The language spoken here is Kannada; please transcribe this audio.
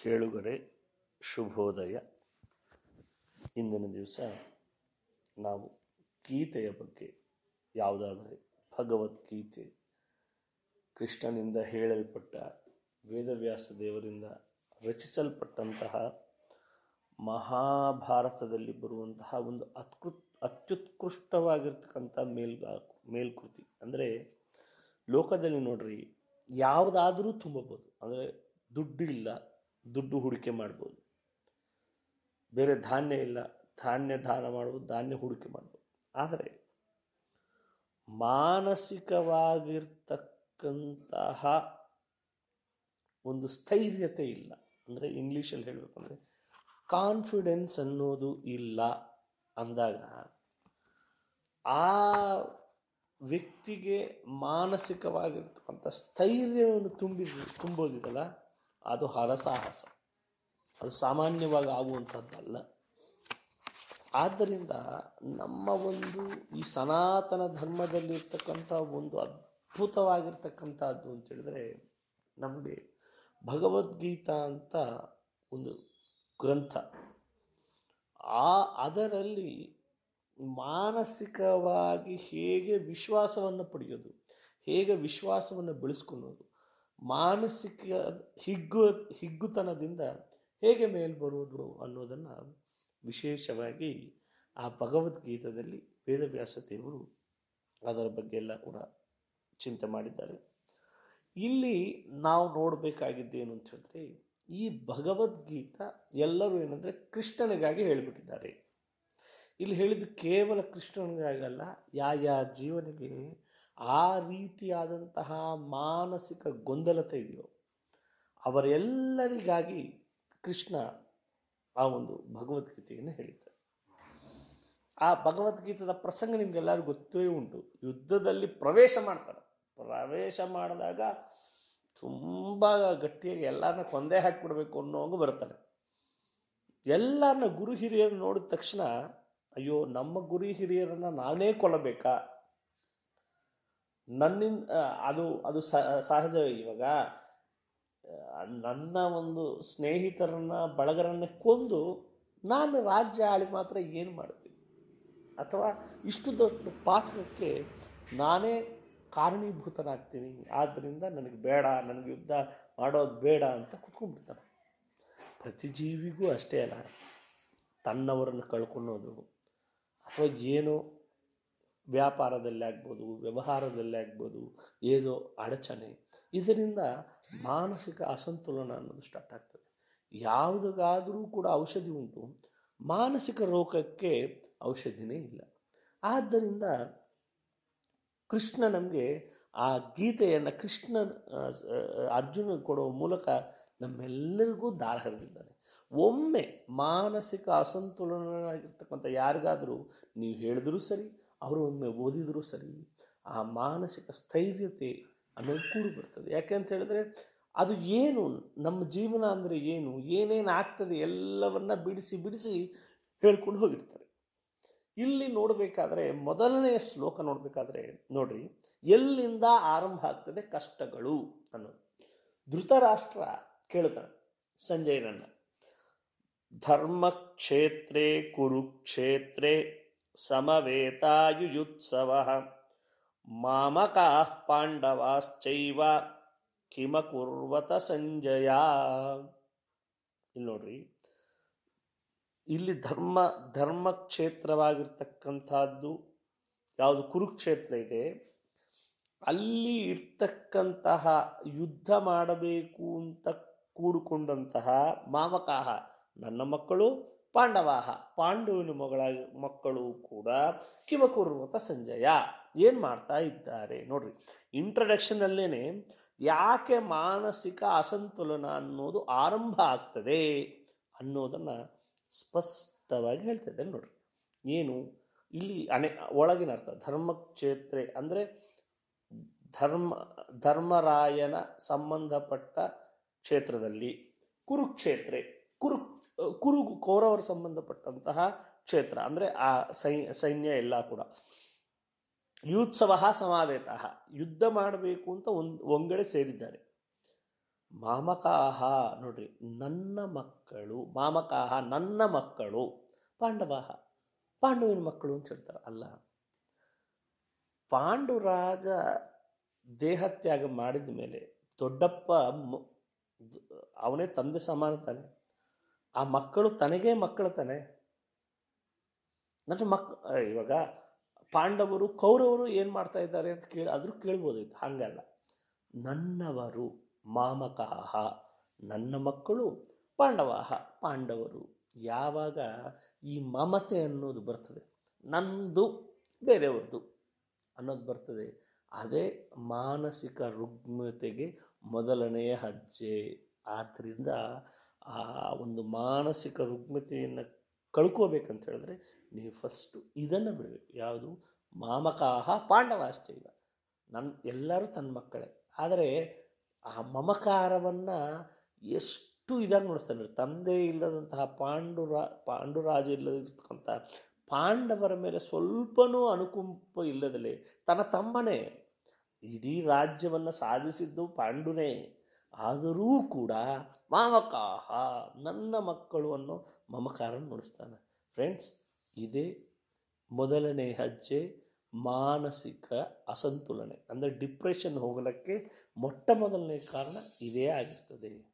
ಕೇಳುಗರೆ, ಶುಭೋದಯ. ಇಂದಿನ ದಿವಸ ನಾವು ಗೀತೆಯ ಬಗ್ಗೆ ಯಾವುದಾದರೆ ಭಗವದ್ಗೀತೆ ಕೃಷ್ಣನಿಂದ ಹೇಳಲ್ಪಟ್ಟ ವೇದವ್ಯಾಸ ದೇವರಿಂದ ರಚಿಸಲ್ಪಟ್ಟಂತಹ ಮಹಾಭಾರತದಲ್ಲಿ ಬರುವಂತಹ ಒಂದು ಅತ್ಕೃತ್, ಅತ್ಯುತ್ಕೃಷ್ಟವಾಗಿರ್ತಕ್ಕಂಥ ಮೇಲ್ಗಾ, ಮೇಲ್ಕೃತಿ. ಅಂದರೆ ಲೋಕದಲ್ಲಿ ನೋಡ್ರಿ, ಯಾವುದಾದರೂ ತುಂಬಬಹುದು ಅಂದರೆ ದುಡ್ಡು ಇಲ್ಲ ದುಡ್ಡು ಹೂಡಿಕೆ ಮಾಡ್ಬೋದು. ಬೇರೆ ಧಾನ್ಯ ಇಲ್ಲ. ಧಾನ್ಯ ದಾನ ಮಾಡ್ಬೋದು ಧಾನ್ಯ ಹೂಡಿಕೆ ಮಾಡ್ಬೋದು. ಆದರೆ ಮಾನಸಿಕವಾಗಿರ್ತಕ್ಕಂತಹ ಒಂದು ಸ್ಥೈರ್ಯತೆ ಇಲ್ಲ. ಅಂದರೆ ಇಂಗ್ಲೀಷಲ್ಲಿ ಹೇಳಬೇಕಂದ್ರೆ ಕಾನ್ಫಿಡೆನ್ಸ್ ಅನ್ನೋದು ಇಲ್ಲ ಅಂದಾಗ ಆ ವ್ಯಕ್ತಿಗೆ ಮಾನಸಿಕವಾಗಿರ್ತಕ್ಕಂಥ ಸ್ಥೈರ್ಯವನ್ನು ತುಂಬಿ ತುಂಬೋದಿದಲ್ಲ ಅದು ಹರಸಾಹಸ. ಅದು ಸಾಮಾನ್ಯವಾಗಿ ಆಗುವಂಥದ್ದಲ್ಲ. ಆದ್ದರಿಂದ ನಮ್ಮ ಒಂದು ಈ ಸನಾತನ ಧರ್ಮದಲ್ಲಿರ್ತಕ್ಕಂಥ ಒಂದು ಅದ್ಭುತವಾಗಿರ್ತಕ್ಕಂಥದ್ದು ಅಂತ ಹೇಳಿದ್ರೆ ನಮಗೆ ಭಗವದ್ಗೀತಾ ಅಂತ ಒಂದು ಗ್ರಂಥ. ಆ ಅದರಲ್ಲಿ ಮಾನಸಿಕವಾಗಿ ಹೇಗೆ ವಿಶ್ವಾಸವನ್ನು ಪಡೆಯೋದು, ಹೇಗೆ ವಿಶ್ವಾಸವನ್ನು ಬೆಳೆಸ್ಕೊಳ್ಳೋದು ಮಾನಸಿಕ ಹಿಗ್ಗು, ಹಿಗ್ಗುತನದಿಂದ ಹೇಗೆ ಮೇಲ್ಬರುವುದು ಅನ್ನೋದನ್ನು ವಿಶೇಷವಾಗಿ ಆ ಭಗವದ್ಗೀತದಲ್ಲಿ ವೇದವ್ಯಾಸ ದೇವರು ಅದರ ಬಗ್ಗೆ ಎಲ್ಲ ಕೂಡ ಚಿಂತೆ ಮಾಡಿದ್ದಾರೆ. ಇಲ್ಲಿ ನಾವು ನೋಡಬೇಕಾಗಿದ್ದೇನು ಅಂತ ಹೇಳಿದ್ರೆ, ಈ ಭಗವದ್ಗೀತ ಎಲ್ಲರೂ ಏನಂದರೆ ಕೃಷ್ಣನಿಗಾಗಿ ಹೇಳಿಬಿಟ್ಟಿದ್ದಾರೆ. ಇಲ್ಲಿ ಹೇಳಿದ್ದು ಕೇವಲ ಕೃಷ್ಣನಿಗಾಗಲ್ಲ, ಯಾ ಯಾ ಜೀವನಿಗೆ ಆ ರೀತಿಯಾದಂತಹ ಮಾನಸಿಕ ಗೊಂದಲತೆ ಇದೆಯೋ, ಅವರೆಲ್ಲರಿಗಾಗಿ ಕೃಷ್ಣ ಆ ಒಂದು ಭಗವದ್ಗೀತೆಯನ್ನು ಹೇಳಿದ್ದಾರೆ. ಆ ಭಗವದ್ಗೀತದ ಪ್ರಸಂಗ ನಿಮಗೆಲ್ಲರಿಗೂ ಗೊತ್ತೇ ಉಂಟು. ಯುದ್ಧದಲ್ಲಿ ಪ್ರವೇಶ ಮಾಡ್ತಾರೆ. ಪ್ರವೇಶ ಮಾಡಿದಾಗ ತುಂಬ ಗಟ್ಟಿಯಾಗಿ ಎಲ್ಲರನ್ನ ಕೊಂದೇ ಹಾಕಿಬಿಡ್ಬೇಕು ಅನ್ನೋಂಗೆ ಬರ್ತಾರೆ ಎಲ್ಲರನ್ನ ಗುರು ಹಿರಿಯರು ನೋಡಿದ ತಕ್ಷಣ, ಅಯ್ಯೋ, ನಮ್ಮ ಗುರು ಹಿರಿಯರನ್ನು ನಾನೇ ಕೊಲ್ಲಬೇಕಾ? ನನ್ನಿಂದ ಅದು ಅದು ಸಹಜ ಇವಾಗ. ನನ್ನ ಒಂದು ಸ್ನೇಹಿತರನ್ನ, ಬಳಗರನ್ನ ಕೊಂದು ನಾನು ರಾಜ್ಯ ಆಳಿ ಮಾತ್ರ ಏನು ಮಾಡ್ತೀನಿ? ಅಥವಾ ಇಷ್ಟು ದೊಡ್ಡ ಪಾತ್ರಕ್ಕೆ ನಾನೇ ಕಾರಣೀಭೂತನಾಗ್ತೀನಿ ಆದ್ದರಿಂದ ನನಗೆ ಬೇಡ, ನನಗೆ ಯುದ್ಧ ಮಾಡೋದು ಬೇಡ ಅಂತ ಕುತ್ಕೊಂಡ್ಬಿಡ್ತಾನೆ. ಪ್ರತಿ ಜೀವಿಗೂ ಅಷ್ಟೇ ಅಲ್ಲ, ತನ್ನವರನ್ನು ಕಳ್ಕೊಳ್ಳೋದು ಅಥವಾ ಏನೋ ವ್ಯಾಪಾರದಲ್ಲಿ ಆಗ್ಬೋದು, ವ್ಯವಹಾರದಲ್ಲಿ ಆಗ್ಬೋದು, ಏನೋ ಅಡಚಣೆ. ಇದರಿಂದ ಮಾನಸಿಕ ಅಸಂತುಲನ ಅನ್ನೋದು ಸ್ಟಾರ್ಟ್ ಆಗ್ತದೆ. ಯಾವುದಕ್ಕಾದರೂ ಕೂಡ ಔಷಧಿ ಉಂಟು. ಮಾನಸಿಕ ರೋಗಕ್ಕೆ ಔಷಧಿನೇ ಇಲ್ಲ. ಆದ್ದರಿಂದ ಕೃಷ್ಣ ನಮಗೆ ಆ ಗೀತೆಯನ್ನು ಕೃಷ್ಣ ಅರ್ಜುನ ಕೊಡುವ ಮೂಲಕ ನಮ್ಮೆಲ್ಲರಿಗೂ ದಾರ ಹರಿದಿದ್ದಾನೆ ಒಮ್ಮೆ ಮಾನಸಿಕ ಅಸಂತುಲನಾಗಿರ್ತಕ್ಕಂಥ ಯಾರಿಗಾದರೂ ನೀವು ಹೇಳಿದ್ರೂ ಸರಿ ಅವರು ಒಮ್ಮೆ ಓದಿದರೂ ಸರಿ ಆ ಮಾನಸಿಕ ಸ್ಥೈರ್ಯತೆ ಅನ್ನೋದು ಕೂಡಿ ಬರ್ತದೆ. ಯಾಕೆ ಅಂತ ಹೇಳಿದ್ರೆ ಅದು ಏನು, ನಮ್ಮ ಜೀವನ ಅಂದರೆ ಏನು, ಏನೇನು ಆಗ್ತದೆ ಎಲ್ಲವನ್ನ ಬಿಡಿಸಿ ಬಿಡಿಸಿ ಹೇಳ್ಕೊಂಡು ಹೋಗಿರ್ತಾರೆ. ಇಲ್ಲಿ ನೋಡಬೇಕಾದ್ರೆ ಮೊದಲನೆಯ ಶ್ಲೋಕ ನೋಡಬೇಕಾದ್ರೆ ನೋಡ್ರಿ, ಎಲ್ಲಿಂದ ಆರಂಭ ಆಗ್ತದೆ ಕಷ್ಟಗಳು ಅನ್ನೋದು. ಧೃತರಾಷ್ಟ್ರ ಕೇಳ್ತಾನೆ ಸಂಜಯನನ್ನ. ಧರ್ಮಕ್ಷೇತ್ರೇ ಕುರುಕ್ಷೇತ್ರೇ ಸಮವೇತಾಯುಯುತ್ಸವ. ಮಾಮಕಾ ಪಾಂಡವಾಶ್ಚೈವ ಕಿಮಕುರ್ವತ ಸಂಜಯ. ಇಲ್ಲಿ ನೋಡ್ರಿ, ಇಲ್ಲಿ ಧರ್ಮ, ಧರ್ಮಕ್ಷೇತ್ರವಾಗಿರ್ತಕ್ಕಂಥದ್ದು ಯಾವುದು? ಕುರುಕ್ಷೇತ್ರ ಇದೆ. ಅಲ್ಲಿ ಇರ್ತಕ್ಕಂತಹ ಯುದ್ಧ ಮಾಡಬೇಕು ಅಂತ ಕೂಡಿಕೊಂಡಂತಹ ಮಾಮಕಾಹ, ನನ್ನ ಮಕ್ಕಳು ಪಾಂಡವಾಹ, ಪಾಂಡುವಿನ ಮಗಳ, ಮಕ್ಕಳು ಕೂಡ ಕಿಮಕುರ್ವತ ಸಂಜಯ. ಏನು ಮಾಡ್ತಾ ಇದ್ದಾರೆ? ನೋಡ್ರಿ ಇಂಟ್ರಡಕ್ಷನಲ್ಲೇ ಯಾಕೆ ಮಾನಸಿಕ ಅಸಂತುಲನ ಅನ್ನೋದು ಆರಂಭ ಆಗ್ತದೆ ಅನ್ನೋದನ್ನು ಸ್ಪಷ್ಟವಾಗಿ ಹೇಳ್ತಾ ಇದ್ದಾರೆ ನೋಡ್ರಿ. ಏನು? ಇಲ್ಲಿ ಅನೆ, ಒಳಗಿನ ಅರ್ಥ, ಧರ್ಮಕ್ಷೇತ್ರೆ ಅಂದರೆ ಧರ್ಮ, ಧರ್ಮರಾಯನ ಸಂಬಂಧಪಟ್ಟ ಕ್ಷೇತ್ರದಲ್ಲಿ ಕುರುಕ್ಷೇತ್ರೆ ಕುರು ಕುರು ಕೌರವರು ಸಂಬಂಧಪಟ್ಟಂತಹ ಕ್ಷೇತ್ರ, ಅಂದರೆ ಆ ಸೈ, ಸೈನ್ಯ ಎಲ್ಲ ಕೂಡ. ಯುತ್ಸವ ಸಮಾವೇತ, ಯುದ್ಧ ಮಾಡಬೇಕು ಅಂತ ಒಂದು ಒಂಗಡೆ ಸೇರಿದ್ದಾರೆ. ಮಾಮಕಾಹ, ನೋಡ್ರಿ, ನನ್ನ ಮಕ್ಕಳು, ಮಾಮಕಾಹ, ನನ್ನ ಮಕ್ಕಳು, ಪಾಂಡವಾಹ. ಪಾಂಡವಿನ ಮಕ್ಕಳು ಅಂತ ಹೇಳ್ತಾರೆ, ಅಲ್ಲ. ಪಾಂಡುರಾಜ ದೇಹತ್ಯಾಗ ಮಾಡಿದ ಮೇಲೆ ದೊಡ್ಡಪ್ಪ ಅವನೇ ತಂದೆ ಸಮಾನ ತಾನೆ. ಆ ಮಕ್ಕಳು ತನಗೇ ಮಕ್ಕಳು ತಾನೆ. ನನ್ನ ಮಕ್ ಇವಾಗ ಪಾಂಡವರು, ಕೌರವರು ಏನು ಮಾಡ್ತಾ ಇದ್ದಾರೆ ಅಂತ ಕೇಳಿ, ಆದರೂ ಕೇಳ್ಬೋದಿತ್ತು ಹಂಗಲ್ಲ. ನನ್ನವರು ಮಾಮಕಾಹ, ನನ್ನ ಮಕ್ಕಳು ಪಾಂಡವಾಹ, ಪಾಂಡವರು. ಯಾವಾಗ ಈ ಮಮತೆ ಅನ್ನೋದು ಬರ್ತದೆ, ನಂದು, ಬೇರೆಯವ್ರದ್ದು ಅನ್ನೋದು ಬರ್ತದೆ. ಅದೇ ಮಾನಸಿಕ ರುಗ್ಮತೆಗೆ ಮೊದಲನೆಯ ಹಜ್ಜೆ. ಆದ್ದರಿಂದ ಆ ಒಂದು ಮಾನಸಿಕ ರುಗ್ಮತೆಯನ್ನು ಕಳ್ಕೋಬೇಕಂತ ಹೇಳಿದ್ರೆ ನೀವು ಫಸ್ಟು ಇದನ್ನು ಬಿಡಬೇಕು. ಯಾವುದು? ಮಾಮಕಾಹ ಪಾಂಡವಾಶ್ಚೈವ. ನನ್ನ ಎಲ್ಲರೂ ತನ್ನ ಮಕ್ಕಳೇ. ಆದರೆ ಆ ಮಮಕಾರವನ್ನು ಎಷ್ಟು ಇದಾಗಿ ನೋಡಿಸ್ತಾನೆ ತಂದೆ ಇಲ್ಲದಂತಹ ಪಾಂಡುರ, ಪಾಂಡುರಾಜ ಇಲ್ಲದಿರ್ತಕ್ಕಂಥ ಪಾಂಡವರ ಮೇಲೆ ಸ್ವಲ್ಪನೂ ಅನುಕಂಪ ಇಲ್ಲದಲೇ ತನ್ನ ತಮ್ಮನೇ. ಇಡೀ ರಾಜ್ಯವನ್ನು ಸಾಧಿಸಿದ್ದು ಪಾಂಡುನೇ. ಆದರೂ ಕೂಡ ಮಾಮಕಾಹ ನನ್ನ ಮಕ್ಕಳು ಅನ್ನೋ ಮಮಕಾರ ನುಡಿಸ್ತಾನೆ. ಫ್ರೆಂಡ್ಸ್ ಇದೇ ಮೊದಲನೇ ಹೆಜ್ಜೆ ಮಾನಸಿಕ ಅಸಂತುಲನೆ. ಅಂದರೆ ಡಿಪ್ರೆಷನ್ ಹೋಗಲಿಕ್ಕೆ ಮೊಟ್ಟ ಮೊದಲನೇ ಕಾರಣ ಇದೇ ಆಗಿರ್ತದೆ.